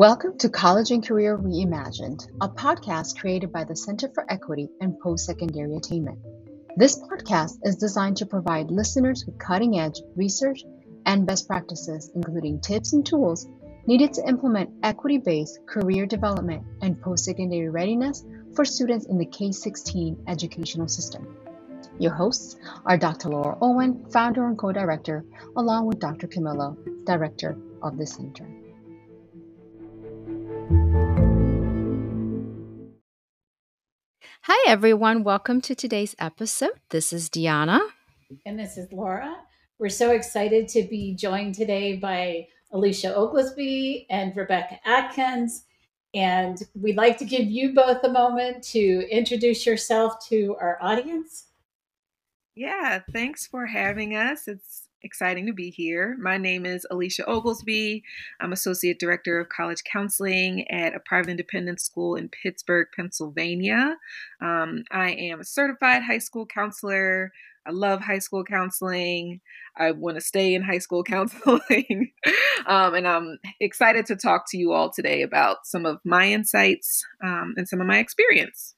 Welcome to College and Career Reimagined, a podcast created by the Center for Equity and Post Secondary Attainment. This podcast is designed to provide listeners with cutting edge research and best practices, including tips and tools needed to implement equity based career development and post secondary readiness for students in the K 16 educational system. Your hosts are Dr. Laura Owen, founder and co director, along with Dr. Camillo, director of the center. Hi, everyone. Welcome to today's episode. This is Deanna. And this is Laura. We're so excited to be joined today by Alicia Oglesby and Rebecca Atkins. And we'd like to give you both a moment to introduce yourself to our audience. Yeah, thanks for having us. It's exciting to be here. My name is Alicia Oglesby. I'm Associate Director of College Counseling at a private independent school in Pittsburgh, Pennsylvania. Um, I am a certified high school counselor. I love high school counseling. I want to stay in high school counseling. um, and I'm excited to talk to you all today about some of my insights um, and some of my experience.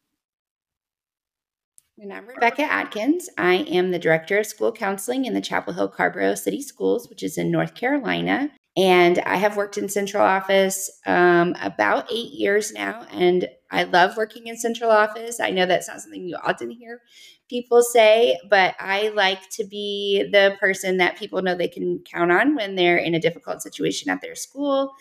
And I'm Rebecca Atkins. I am the Director of School Counseling in the Chapel Hill Carrboro City Schools, which is in North Carolina. And I have worked in central office um, about eight years now. And I love working in central office. I know that's not something you often hear people say, but I like to be the person that people know they can count on when they're in a difficult situation at their school.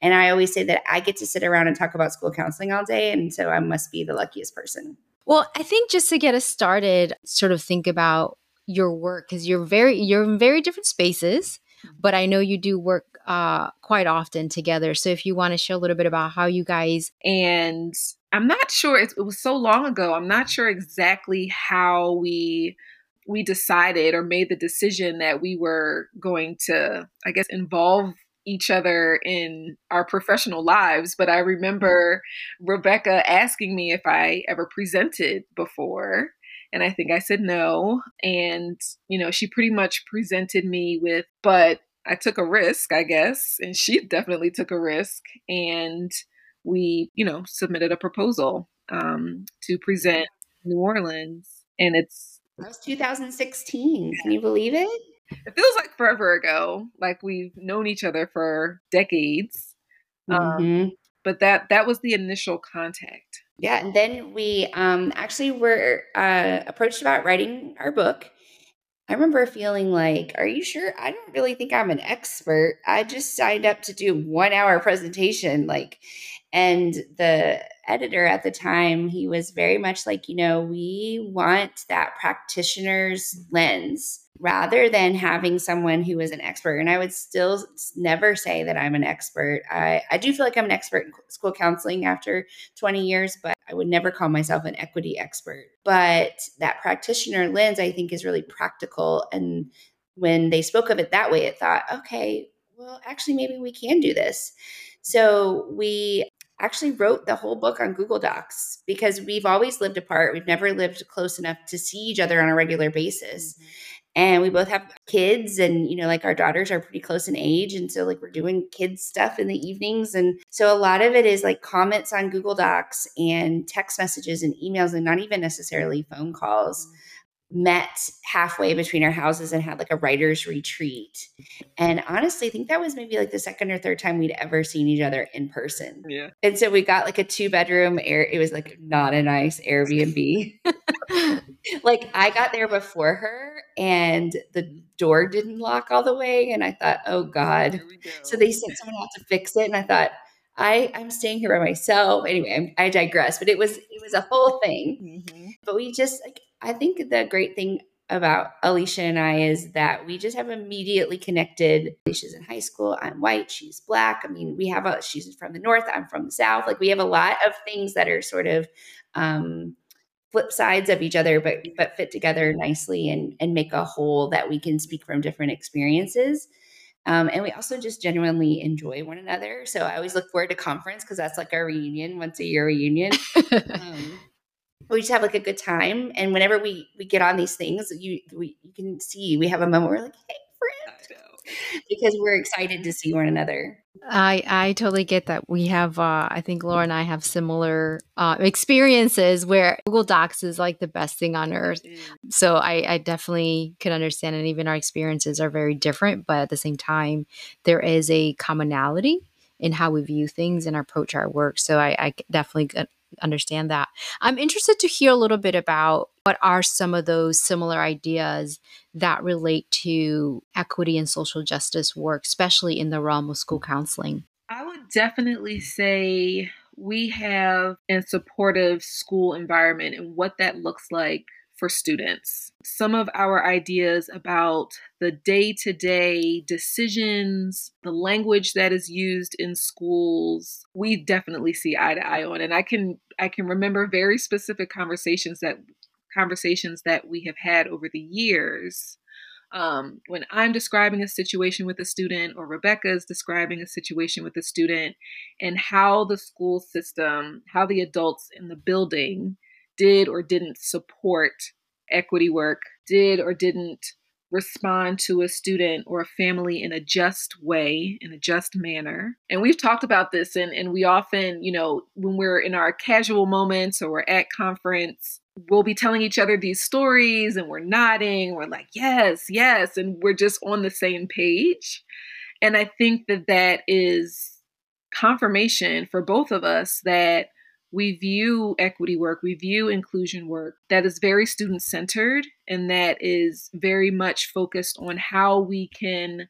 And I always say that I get to sit around and talk about school counseling all day. And so I must be the luckiest person. Well, I think just to get us started, sort of think about your work because you're very you're in very different spaces, mm-hmm. but I know you do work uh, quite often together. So if you want to share a little bit about how you guys and I'm not sure it, it was so long ago. I'm not sure exactly how we we decided or made the decision that we were going to, I guess, involve each other in our professional lives, but I remember Rebecca asking me if I ever presented before. And I think I said no. And, you know, she pretty much presented me with, but I took a risk, I guess. And she definitely took a risk. And we, you know, submitted a proposal um, to present New Orleans. And it's. That was 2016. Can you believe it? It feels like forever ago like we've known each other for decades um, mm-hmm. um, but that that was the initial contact. Yeah and then we um, actually were uh, approached about writing our book. I remember feeling like are you sure? I don't really think i'm an expert. I just signed up to do one hour presentation like and the editor at the time he was very much like you know we want that practitioner's lens rather than having someone who is an expert. And I would still never say that I'm an expert. I, I do feel like I'm an expert in school counseling after 20 years, but I would never call myself an equity expert. But that practitioner lens, I think, is really practical. And when they spoke of it that way, it thought, okay, well, actually, maybe we can do this. So we actually wrote the whole book on Google Docs because we've always lived apart. We've never lived close enough to see each other on a regular basis. Mm-hmm. And we both have kids and you know like our daughters are pretty close in age. And so like we're doing kids stuff in the evenings. And so a lot of it is like comments on google docs and text messages and emails and not even necessarily phone calls met halfway between our houses and had like a writer's retreat. And honestly, I think that was maybe like the second or third time we'd ever seen each other in person. Yeah. And so we got like a two bedroom air it was like not a nice Airbnb. like I got there before her and the door didn't lock all the way and I thought, "Oh god." Go. So they sent someone out to fix it and I thought, I, I'm staying here by myself. Anyway, I digress, but it was it was a whole thing. Mm-hmm. But we just like I think the great thing about Alicia and I is that we just have immediately connected. Alicia's in high school. I'm white. She's black. I mean, we have a, she's from the North. I'm from the South. Like we have a lot of things that are sort of, um, flip sides of each other, but, but fit together nicely and, and make a whole that we can speak from different experiences. Um, and we also just genuinely enjoy one another. So I always look forward to conference because that's like our reunion, once a year reunion. um, we just have like a good time. And whenever we we get on these things, you we you can see we have a moment where we're like, hey, friend. because we're excited to see one another. I I totally get that. We have uh I think Laura and I have similar uh experiences where Google Docs is like the best thing on earth. So I I definitely could understand and even our experiences are very different, but at the same time there is a commonality in how we view things and approach our work. So I, I definitely understand that. I'm interested to hear a little bit about what are some of those similar ideas that relate to equity and social justice work, especially in the realm of school counseling. I would definitely say we have a supportive school environment and what that looks like for students. Some of our ideas about the day to day decisions, the language that is used in schools, we definitely see eye to eye on. And I can I can remember very specific conversations that conversations that we have had over the years. Um, when I'm describing a situation with a student, or Rebecca is describing a situation with a student, and how the school system, how the adults in the building did or didn't support equity work, did or didn't respond to a student or a family in a just way, in a just manner. And we've talked about this, and, and we often, you know, when we're in our casual moments or we're at conference, we'll be telling each other these stories and we're nodding, we're like, yes, yes, and we're just on the same page. And I think that that is confirmation for both of us that we view equity work, we view inclusion work that is very student centered and that is very much focused on how we can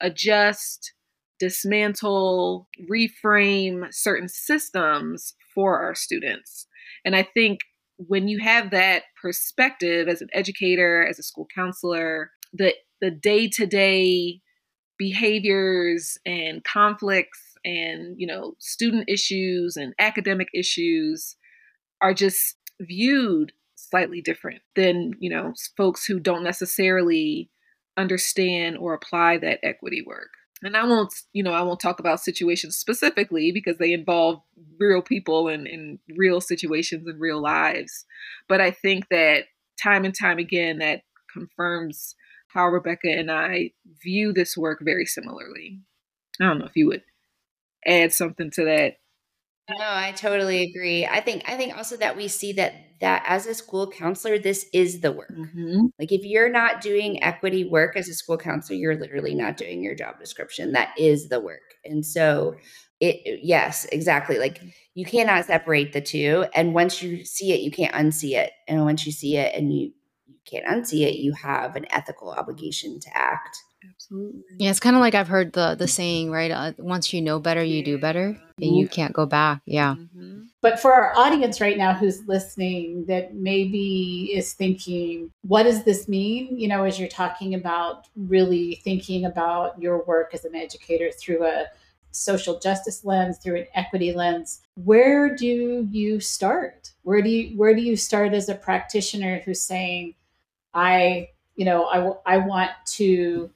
adjust, dismantle, reframe certain systems for our students. And I think when you have that perspective as an educator, as a school counselor, the the day-to-day behaviors and conflicts and you know student issues and academic issues are just viewed slightly different than you know folks who don't necessarily understand or apply that equity work. And i won't you know i won't talk about situations specifically because they involve real people and, real situations and real lives. But i think that time and time again that confirms how rebecca and i view this work very similarly. I don't know if you would add something to that. No, I totally agree. I think I think also that we see that that as a school counselor, this is the work. Mm-hmm. Like if you're not doing equity work as a school counselor, you're literally not doing your job description. That is the work. And so it yes, exactly. Like you cannot separate the two. And once you see it, you can't unsee it. And once you see it and you you can't unsee it, you have an ethical obligation to act. Absolutely. Yeah, it's kind of like I've heard the the saying, right? Uh, once you know better, you do better, and you can't go back. Yeah. Mm-hmm. But for our audience right now who's listening, that maybe is thinking, what does this mean? You know, as you're talking about really thinking about your work as an educator through a social justice lens, through an equity lens, where do you start? Where do you where do you start as a practitioner who's saying, I, you know, I I want to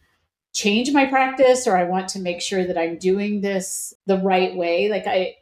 change my practice or I want to make sure that I'm doing this the right way, like I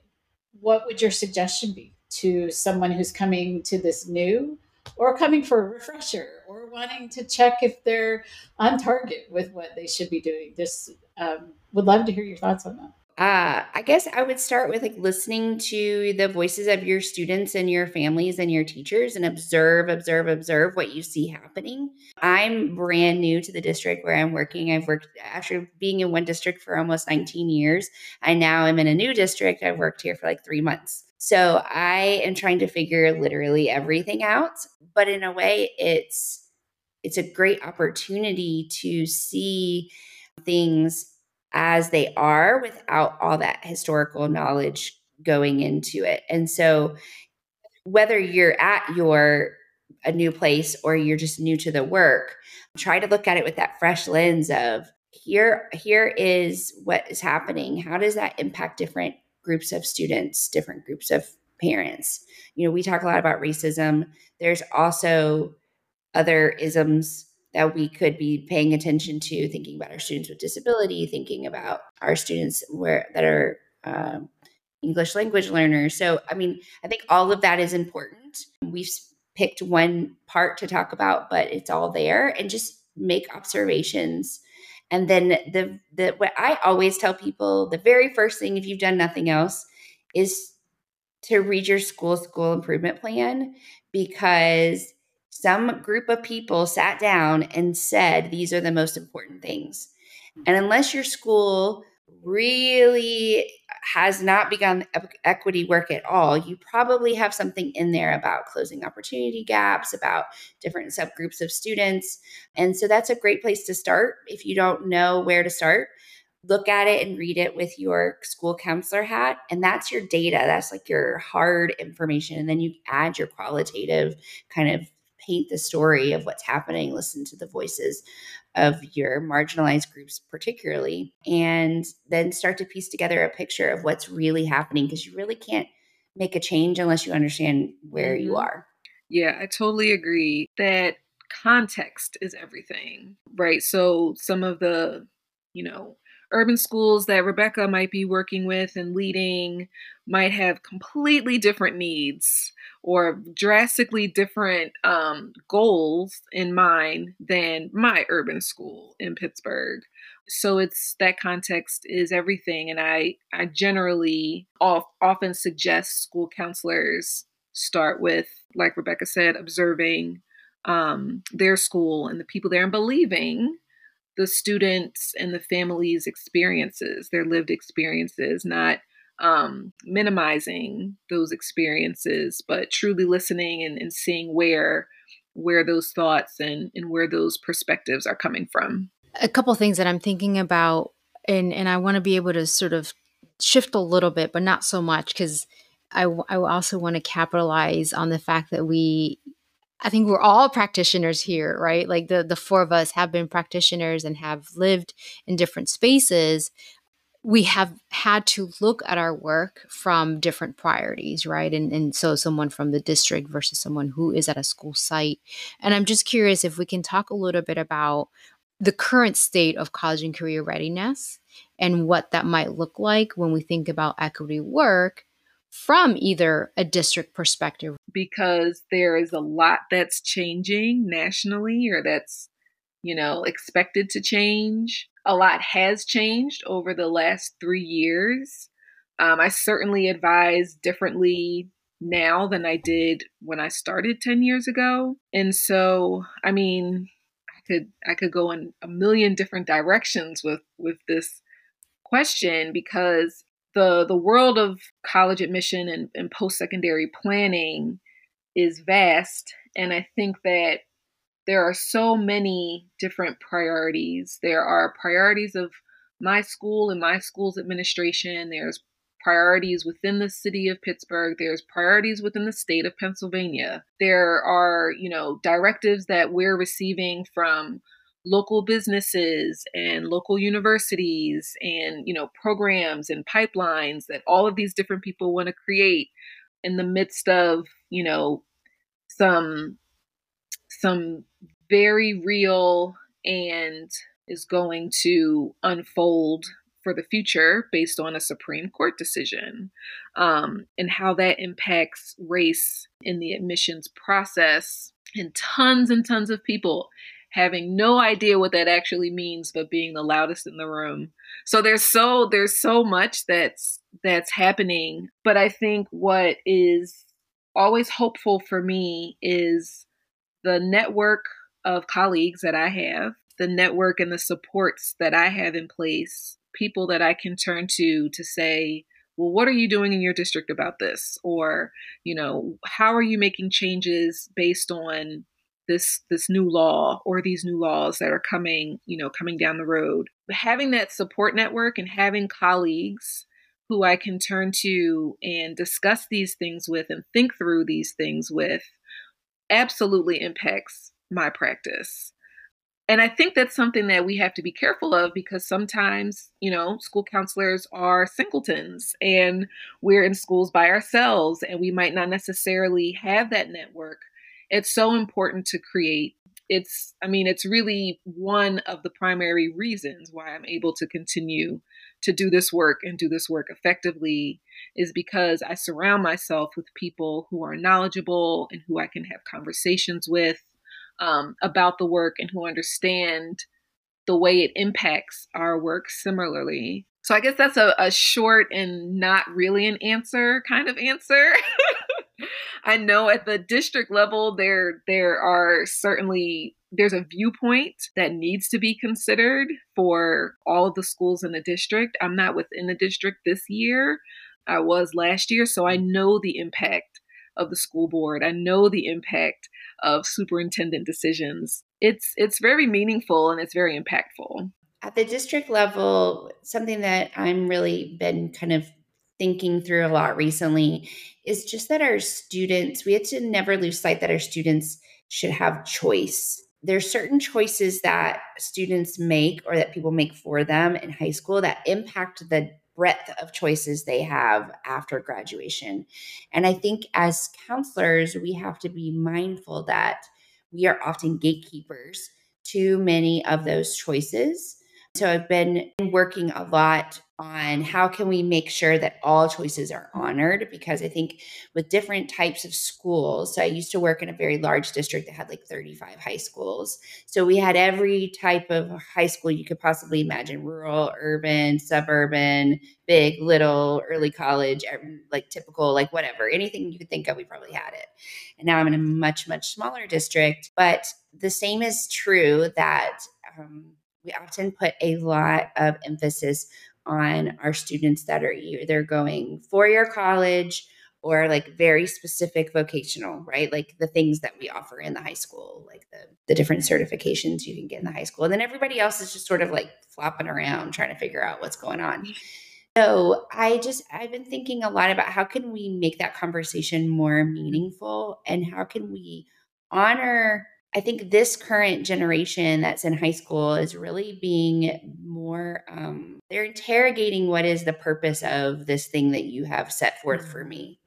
what would your suggestion be to someone who's coming to this new or coming for a refresher or wanting to check if they're on target with what they should be doing? Just um, would love to hear your thoughts on that. Uh, I guess I would start with like listening to the voices of your students and your families and your teachers and observe, observe, observe what you see happening. I'm brand new to the district where I'm working. I've worked after being in one district for almost 19 years. I now am in a new district. I've worked here for like three months. So I am trying to figure literally everything out. But in a way, it's it's a great opportunity to see things as they are without all that historical knowledge going into it. And so whether you're at your a new place or you're just new to the work, try to look at it with that fresh lens of here here is what is happening. How does that impact different groups of students, different groups of parents? You know, we talk a lot about racism. There's also other isms that we could be paying attention to, thinking about our students with disability, thinking about our students where that are um, English language learners. So, I mean, I think all of that is important. We've picked one part to talk about, but it's all there, and just make observations And then the the what I always tell people, the very first thing if you've done nothing else is to read your school school improvement plan because some group of people sat down and said these are the most important things. And unless your school really has not begun equity work at all, you probably have something in there about closing opportunity gaps, about different subgroups of students. And so that's a great place to start if you don't know where to start. Look at it and read it with your school counselor hat. And that's your data. That's like your hard information. And then you add your qualitative kind of paint the story of what's happening, listen to the voices of your marginalized groups, particularly, and then start to piece together a picture of what's really happening because you really can't make a change unless you understand where mm-hmm. you are. Yeah, I totally agree that context is everything, right? So some of the, you know, urban schools that Rebecca might be working with and leading might have completely different needs or drastically different um, goals in mind than my urban school in Pittsburgh. So it's that context is everything, and I I generally often suggest school counselors start with, like Rebecca said, observing um, their school and the people there and believing the students and the families' experiences, their lived experiences, not um, minimizing those experiences, but truly listening and, and seeing where where those thoughts and, and where those perspectives are coming from. A couple things that I'm thinking about, and and I want to be able to sort of shift a little bit, but not so much because I, I also want to capitalize on the fact that we I think we're all practitioners here, right? Like the the four of us have been practitioners and have lived in different spaces. We have had to look at our work from different priorities, right? And and so someone from the district versus someone who is at a school site. And I'm just curious if we can talk a little bit about the current state of college and career readiness and what that might look like when we think about equity work from either a district perspective? Because there is a lot that's changing nationally or that's you know expected to change. A lot has changed over the last three years. Um, i certainly advise differently now than i did when i started 10 years ago. And so i mean i could i could go in a million different directions with with this question because the the world of college admission and, and post secondary planning is vast, and I think that there are so many different priorities. There are priorities of my school and my school's administration. There's priorities within the city of Pittsburgh. There's priorities within the state of Pennsylvania. There are, you know, directives that we're receiving from local businesses and local universities and you know programs and pipelines that all of these different people want to create in the midst of you know some some very real and is going to unfold for the future based on a Supreme Court decision um, and how that impacts race in the admissions process. And tons and tons of people having no idea what that actually means but being the loudest in the room. So there's so there's so much that's that's happening. But i think what is always hopeful for me is the network of colleagues that i have the network and the supports that i have in place people that i can turn to to say well what are you doing in your district about this? Or you know how are you making changes based on this this new law or these new laws that are coming, you know, coming down the road. Having that support network and having colleagues who I can turn to and discuss these things with and think through these things with absolutely impacts my practice. And I think that's something that we have to be careful of because sometimes, you know, school counselors are singletons and we're in schools by ourselves and we might not necessarily have that network it's so important to create it's i mean it's really one of the primary reasons why i'm able to continue to do this work and do this work effectively is because i surround myself with people who are knowledgeable and who i can have conversations with um, about the work and who understand the way it impacts our work similarly. So I guess that's a, a short and not really an answer kind of answer. I know at the district level there there are certainly there's a viewpoint that needs to be considered for all the schools in the district. I'm not within the district this year. I was last year, so I know the impact of the school board. I know the impact of superintendent decisions. It's it's very meaningful and it's very impactful. At the district level, something that I'm really been kind of thinking through a lot recently is just that our students, we have to never lose sight that our students should have choice. There are certain choices that students make or that people make for them in high school that impact the breadth of choices they have after graduation. And I think as counselors, we have to be mindful that we are often gatekeepers to many of those choices. So I've been working a lot on how can we make sure that all choices are honored because i think with different types of schools so i used to work in a very large district that had like 35 high schools. So we had every type of high school you could possibly imagine rural urban suburban big little early college like typical like whatever. Anything you could think of we probably had it. And now i'm in a much much smaller district but the same is true that um, we often put a lot of emphasis on our students that are either going four year college or like very specific vocational, right? Like the things that we offer in the high school, like the, the different certifications you can get in the high school. And then everybody else is just sort of like flopping around trying to figure out what's going on. So I just, I've been thinking a lot about how can we make that conversation more meaningful and how can we honor I think this current generation that's in high school is really being more, um, they're interrogating what is the purpose of this thing that you have set forth for mm-hmm. me.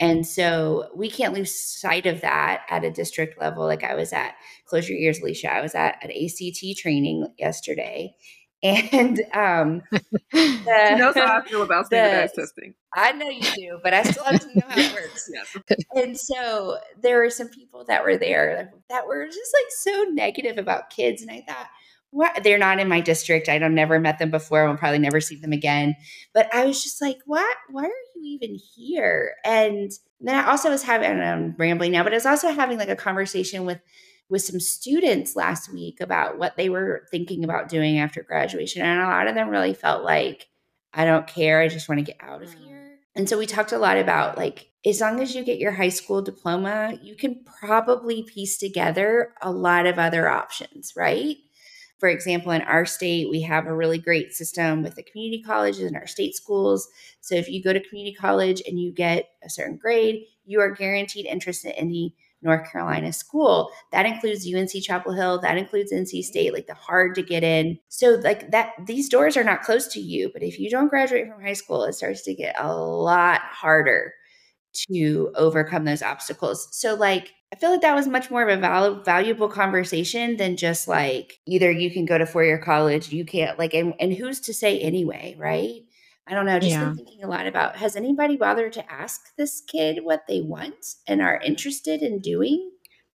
And so we can't lose sight of that at a district level. Like I was at, close your ears, Alicia. I was at an ACT training yesterday and um, the, she knows how I feel about standardized the, testing. I know you do, but I still have to know how it works. yes. And so there were some people that were there that were just like so negative about kids, and I thought, what? They're not in my district. I don't never met them before. I'll probably never see them again. But I was just like, what? Why are you even here? And then I also was having, I'm rambling now, but I was also having like a conversation with with some students last week about what they were thinking about doing after graduation. And a lot of them really felt like, I don't care. I just want to get out of mm. here. And so we talked a lot about like, as long as you get your high school diploma, you can probably piece together a lot of other options, right? For example, in our state, we have a really great system with the community colleges and our state schools. So if you go to community college and you get a certain grade, you are guaranteed interest in any North Carolina school. That includes UNC Chapel Hill, that includes NC State, like the hard to get in. So like that these doors are not closed to you, but if you don't graduate from high school, it starts to get a lot harder to overcome those obstacles. So like I feel like that was much more of a val- valuable conversation than just like either you can go to four year college, you can't like, and, and who's to say anyway, right? I don't know. Just yeah. been thinking a lot about has anybody bothered to ask this kid what they want and are interested in doing?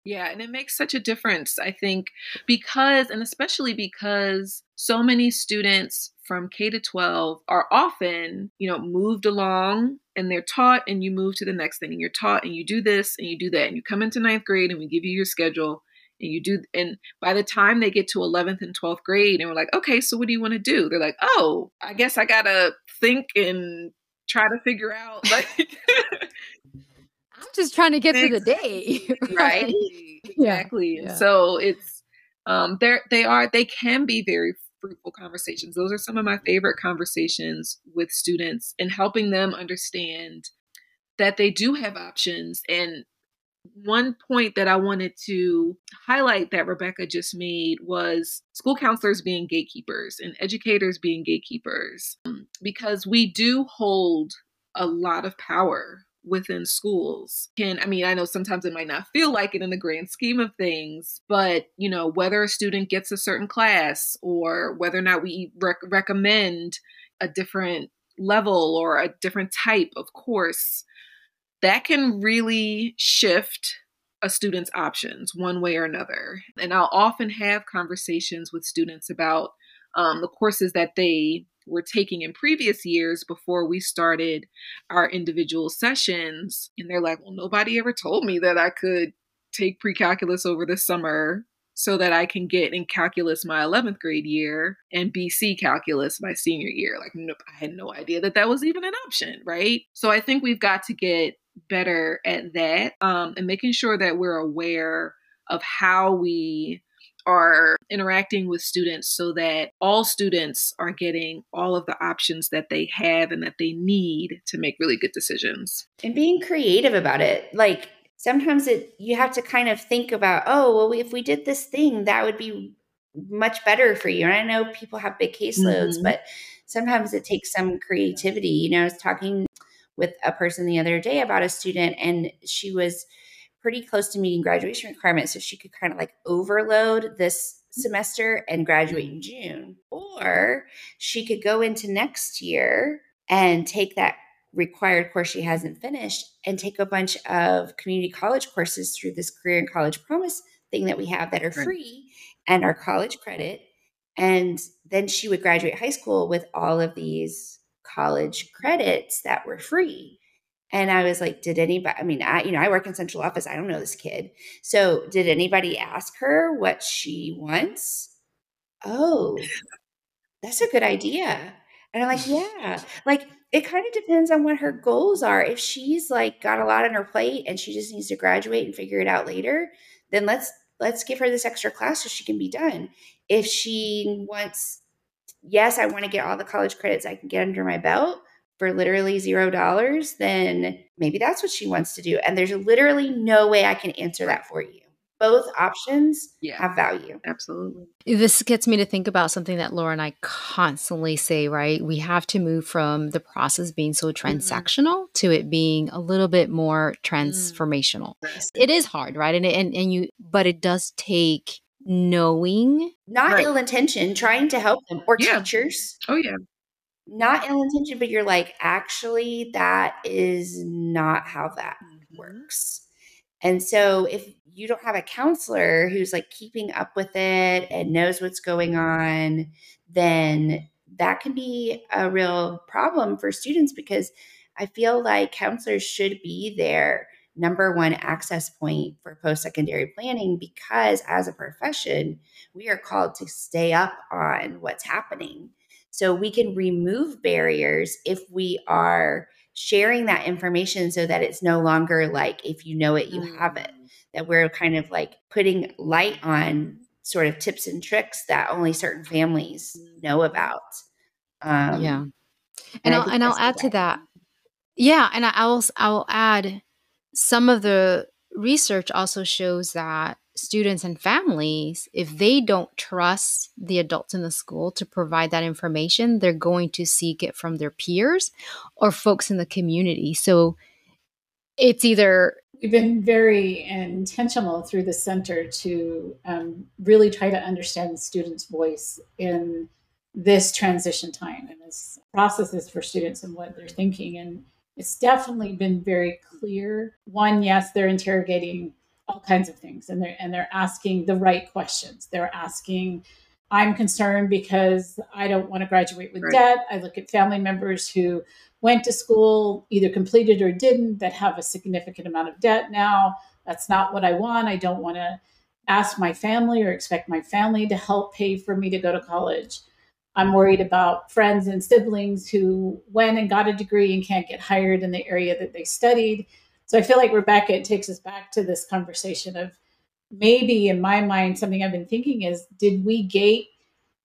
Yeah, and it makes such a difference, I think, because, and especially because so many students from K to 12 are often, you know, moved along and they're taught, and you move to the next thing, and you're taught, and you do this, and you do that, and you come into ninth grade, and we give you your schedule, and you do and by the time they get to 11th and 12th grade and we're like okay so what do you want to do? They're like oh i guess i gotta think and try to figure out like i'm just trying to get through the day right exactly yeah. so it's um they're they are they can be very fruitful conversations. Those are some of my favorite conversations with students and helping them understand that they do have options and one point that I wanted to highlight that Rebecca just made was school counselors being gatekeepers and educators being gatekeepers um, because we do hold a lot of power within schools. Can i mean i know sometimes it might not feel like it in the grand scheme of things but you know whether a student gets a certain class or whether or not we rec- recommend a different level or a different type of course that can really shift a student's options one way or another. And I'll often have conversations with students about um, the courses that they were taking in previous years before we started our individual sessions. And they're like, well, nobody ever told me that I could take pre calculus over the summer so that I can get in calculus my 11th grade year and BC calculus my senior year. Like, nope, I had no idea that that was even an option, right? So I think we've got to get better at that um, and making sure that we're aware of how we are interacting with students so that all students are getting all of the options that they have and that they need to make really good decisions. And being creative about it. Like sometimes it you have to kind of think about, oh, well if we did this thing that would be much better for you. And I know people have big caseloads, mm-hmm. but sometimes it takes some creativity. You know, I was talking with a person the other day about a student and she was pretty close to meeting graduation requirements. So she could kind of like overload this semester and graduate in June. Or she could go into next year and take that required course she hasn't finished and take a bunch of community college courses through this career and college promise thing that we have that are free and are college credit. And then she would graduate high school with all of these college credits that were free. And I was like, did anybody, I mean, I, you know, I work in central office. I don't know this kid. So did anybody ask her what she wants? Oh, that's a good idea. And I'm like, yeah, like it kind of depends on what her goals are. If she's like got a lot on her plate and she just needs to graduate and figure it out later, then let's let's give her this extra class so she can be done. If she wants, yes, I want to get all the college credits I can get under my belt, for literally zero dollars, then maybe that's what she wants to do. And there's literally no way I can answer that for you. Both options yeah, have value. Absolutely. This gets me to think about something that Laura and I constantly say, right? We have to move from the process being so mm-hmm. transactional mm-hmm. to it being a little bit more mm. transformational. Mm. It is hard, right? And, and and you but it does take knowing not right. ill intention trying to help them or yeah. teachers oh yeah not ill intention, but you're like, actually, that is not how that mm-hmm. works. And so if you don't have a counselor who's like keeping up with it and knows what's going on, then that can be a real problem for students because I feel like counselors should be their number one access point for post secondary planning because as a profession, we are called to stay up on what's happening so we can remove barriers if we are sharing that information so that it's no longer like if you know it, you have it. Mm. That we're kind of like putting light on sort of tips and tricks that only certain families know mm. about. Um, yeah, and, and I'll and I'll add to that. Yeah, and I'll I'll add some of the research also shows that students and families, if they don't trust the adults in the school to provide that information, they're going to seek it from their peers or folks in the community. So it's either we've been very intentional through the center to um, really try to understand the student's voice in this transition time and this processes for students and what they're thinking and it's definitely been very clear. One yes they're interrogating all kinds of things and they're and they're asking the right questions. They're asking i'm concerned because i don't want to graduate with right. debt. I look at family members who went to school either completed or didn't that have a significant amount of debt now. That's not what i want. I don't want to ask my family or expect my family to help pay for me to go to college i'm worried about friends and siblings who went and got a degree and can't get hired in the area that they studied so I feel like Rebecca, it takes us back to this conversation of maybe in my mind, something I've been thinking is did we gate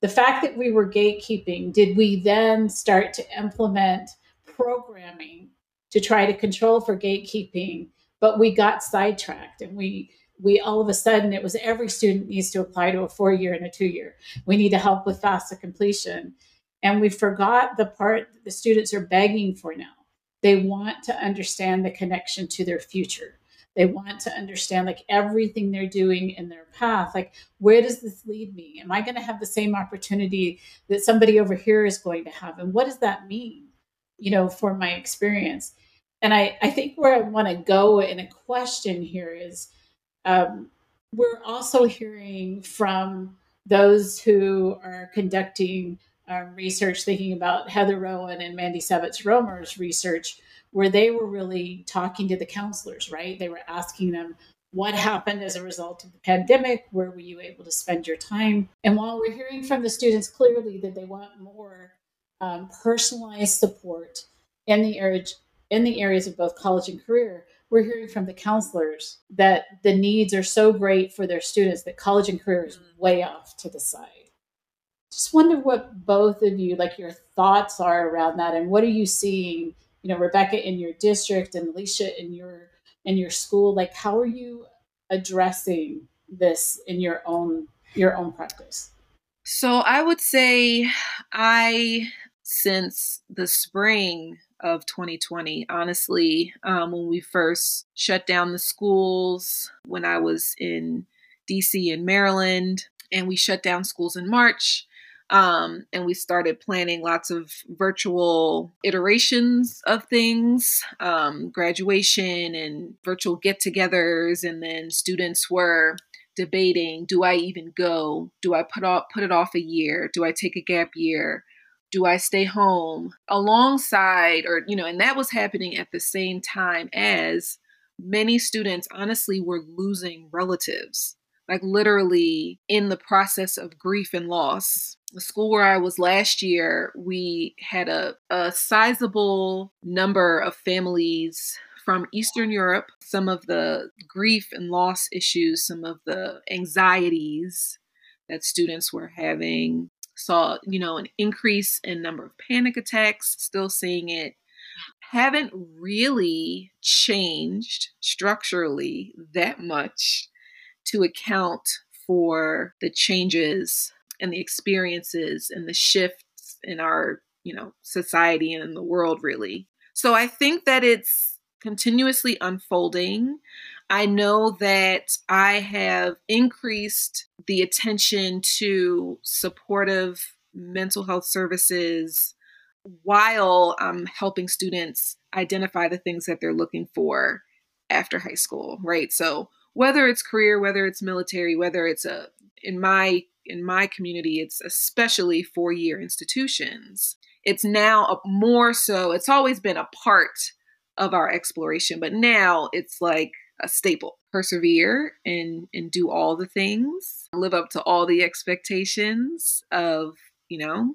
the fact that we were gatekeeping, did we then start to implement programming to try to control for gatekeeping? But we got sidetracked and we we all of a sudden it was every student needs to apply to a four year and a two year. We need to help with FAFSA completion. And we forgot the part that the students are begging for now they want to understand the connection to their future. They want to understand like everything they're doing in their path. Like, where does this lead me? Am I going to have the same opportunity that somebody over here is going to have? And what does that mean, you know, for my experience? And I, I think where I want to go in a question here is um, we're also hearing from those who are conducting um, research, thinking about Heather Rowan and Mandy Savitz Romer's research, where they were really talking to the counselors, right? They were asking them, what happened as a result of the pandemic? Where were you able to spend your time? And while we're hearing from the students clearly that they want more um, personalized support in the area, in the areas of both college and career, we're hearing from the counselors that the needs are so great for their students that college and career is mm-hmm. way off to the side. Just wonder what both of you, like your thoughts are around that, and what are you seeing? You know, Rebecca in your district and Alicia in your in your school. Like, how are you addressing this in your own your own practice? So I would say I since the spring of 2020. Honestly, um, when we first shut down the schools, when I was in DC and Maryland, and we shut down schools in March. Um, and we started planning lots of virtual iterations of things, um, graduation and virtual get togethers. And then students were debating do I even go? Do I put, off, put it off a year? Do I take a gap year? Do I stay home alongside, or, you know, and that was happening at the same time as many students honestly were losing relatives, like literally in the process of grief and loss. The school where I was last year, we had a, a sizable number of families from Eastern Europe, some of the grief and loss issues, some of the anxieties that students were having saw, you know, an increase in number of panic attacks, still seeing it. Haven't really changed structurally that much to account for the changes and the experiences and the shifts in our, you know, society and in the world really. So I think that it's continuously unfolding. I know that I have increased the attention to supportive mental health services while I'm helping students identify the things that they're looking for after high school, right? So whether it's career, whether it's military, whether it's a in my in my community, it's especially four-year institutions. It's now a, more so. It's always been a part of our exploration, but now it's like a staple. Persevere and and do all the things, live up to all the expectations of, you know,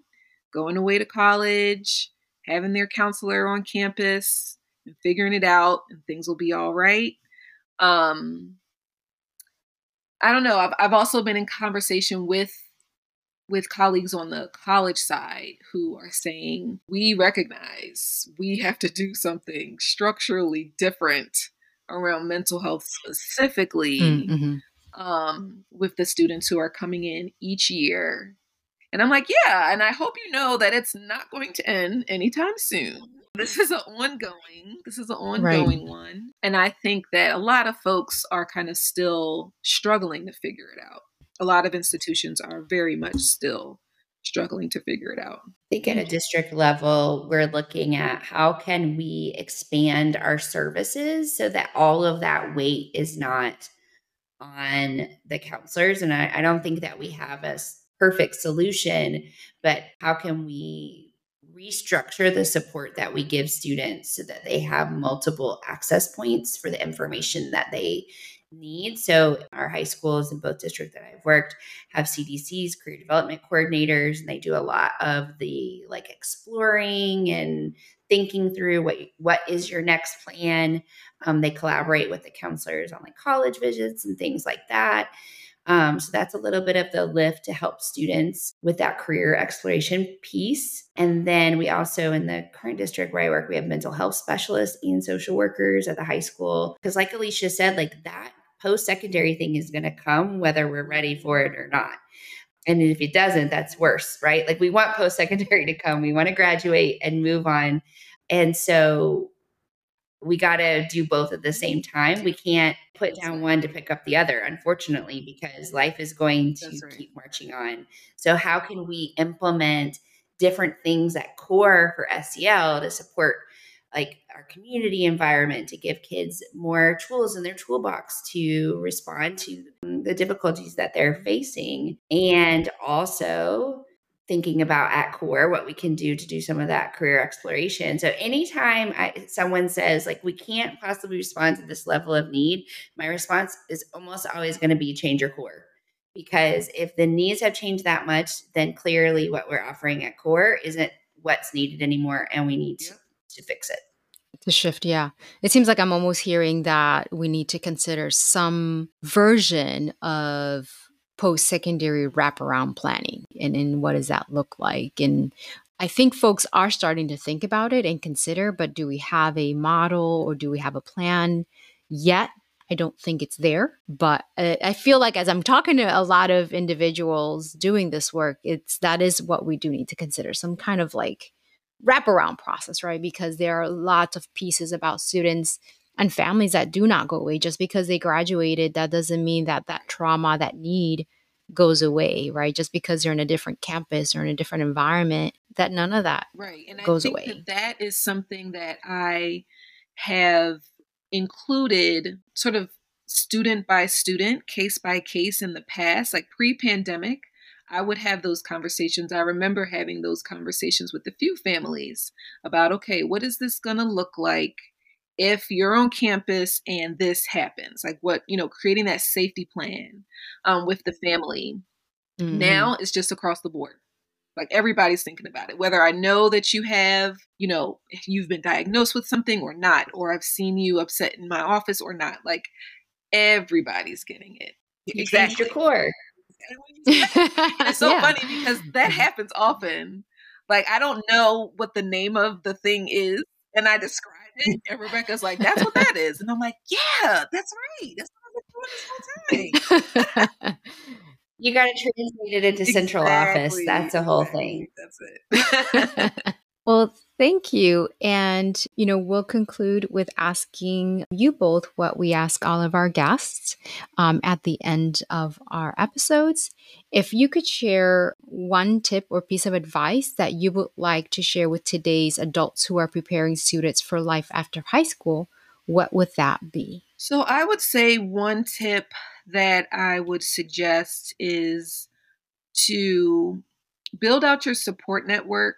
going away to college, having their counselor on campus, and figuring it out, and things will be all right. Um, I don't know. I've I've also been in conversation with with colleagues on the college side who are saying we recognize we have to do something structurally different around mental health specifically mm-hmm. um, with the students who are coming in each year. And I'm like, yeah, and I hope you know that it's not going to end anytime soon. This is an ongoing, this is an ongoing right. one. And I think that a lot of folks are kind of still struggling to figure it out. A lot of institutions are very much still struggling to figure it out. I think at a district level, we're looking at how can we expand our services so that all of that weight is not on the counselors. And I, I don't think that we have a perfect solution, but how can we restructure the support that we give students so that they have multiple access points for the information that they need. So our high schools in both districts that I've worked have CDCs, career development coordinators, and they do a lot of the like exploring and thinking through what what is your next plan. Um, they collaborate with the counselors on like college visits and things like that. Um, so that's a little bit of the lift to help students with that career exploration piece. And then we also, in the current district where I work, we have mental health specialists and social workers at the high school. Because, like Alicia said, like that post secondary thing is going to come whether we're ready for it or not. And if it doesn't, that's worse, right? Like we want post secondary to come, we want to graduate and move on. And so we got to do both at the same time. We can't put down one to pick up the other, unfortunately, because life is going to right. keep marching on. So, how can we implement different things at core for SEL to support like our community environment to give kids more tools in their toolbox to respond to the difficulties that they're facing and also thinking about at core what we can do to do some of that career exploration. So anytime I, someone says like we can't possibly respond to this level of need, my response is almost always going to be change your core. Because if the needs have changed that much, then clearly what we're offering at core isn't what's needed anymore and we need to, to fix it. To shift, yeah. It seems like I'm almost hearing that we need to consider some version of post secondary wraparound planning and, and what does that look like and I think folks are starting to think about it and consider, but do we have a model or do we have a plan yet? I don't think it's there, but uh, I feel like as I'm talking to a lot of individuals doing this work, it's that is what we do need to consider some kind of like wraparound process, right? Because there are lots of pieces about students and families that do not go away. Just because they graduated that doesn't mean that that trauma that need goes away right? Just because you're in a different campus or in a different environment that none of that right and goes I think away. that, that is something that i have included sort of student by student case by case in the past like pre-pandemic I would have those conversations. I remember having those conversations with a few families about okay, what is this going to look like if you're on campus and this happens? Like what you know creating that safety plan um, with the family. Mm-hmm. now it's just across the board. Like everybody's thinking about it. Whether i know that you have you know you've been diagnosed with something or not or i've seen you upset in my office or not like everybody's getting it. You exactly your core it's so yeah. funny because that mm-hmm. happens often like i don't know what the name of the thing is and i describe it. And Rebecca's like, that's what that is. And I'm like, yeah, that's right. That's what I've been doing this whole time. you got to translate it into exactly. central office. That's a whole thing. That's it. well, thank you. And, you know, we'll conclude with asking you both what we ask all of our guests um, at the end of our episodes. If you could share one tip or piece of advice that you would like to share with today's adults who are preparing students for life after high school, what would that be? So, I would say one tip that I would suggest is to build out your support network.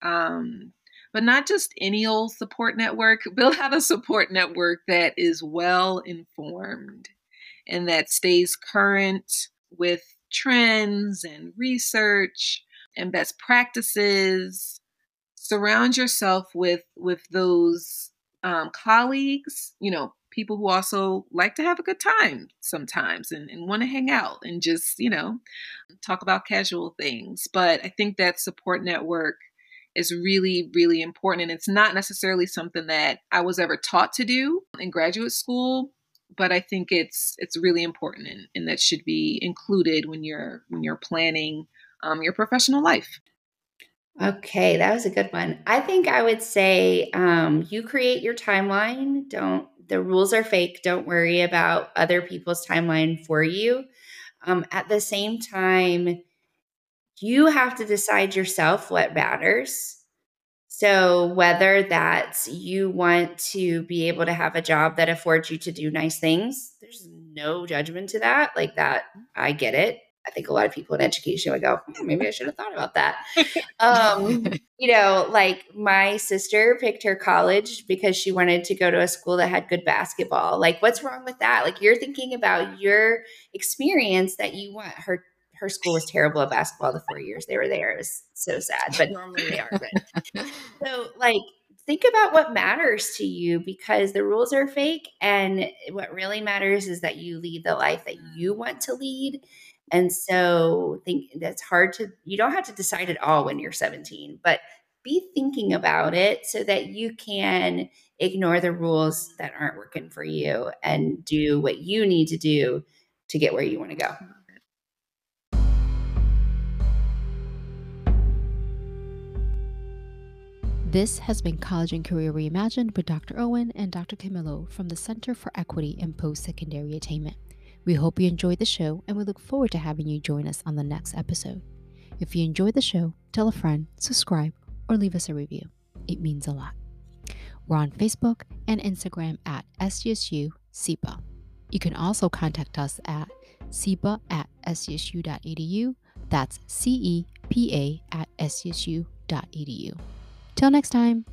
Um, but not just any old support network. Build out a support network that is well informed and that stays current with trends and research and best practices. Surround yourself with with those um, colleagues, you know, people who also like to have a good time sometimes and, and want to hang out and just, you know, talk about casual things. But I think that support network is really, really important. And it's not necessarily something that I was ever taught to do in graduate school, but I think it's it's really important and, and that should be included when you're when you're planning um, your professional life. Okay, that was a good one. I think I would say um, you create your timeline. Don't the rules are fake. Don't worry about other people's timeline for you. Um, at the same time, you have to decide yourself what matters. So, whether that's you want to be able to have a job that affords you to do nice things, there's no judgment to that. Like that, I get it. I think a lot of people in education would go, hmm, maybe I should have thought about that. um, you know, like my sister picked her college because she wanted to go to a school that had good basketball. Like, what's wrong with that? Like, you're thinking about your experience that you want her her school was terrible at basketball the four years they were there. It was so sad, but normally they are. But so, like, think about what matters to you because the rules are fake, and what really matters is that you lead the life that you mm. want to lead. And so, think that's hard to. You don't have to decide it all when you're 17, but be thinking about it so that you can ignore the rules that aren't working for you and do what you need to do to get where you want to go. This has been College and Career Reimagined with Dr. Owen and Dr. Camillo from the Center for Equity in Post Secondary Attainment. We hope you enjoyed the show and we look forward to having you join us on the next episode. If you enjoyed the show, tell a friend, subscribe, or leave us a review. It means a lot. We're on Facebook and Instagram at SDSU CEPA. You can also contact us at CEPA at sdsu.edu. That's C E P A at sdsu.edu. Till next time.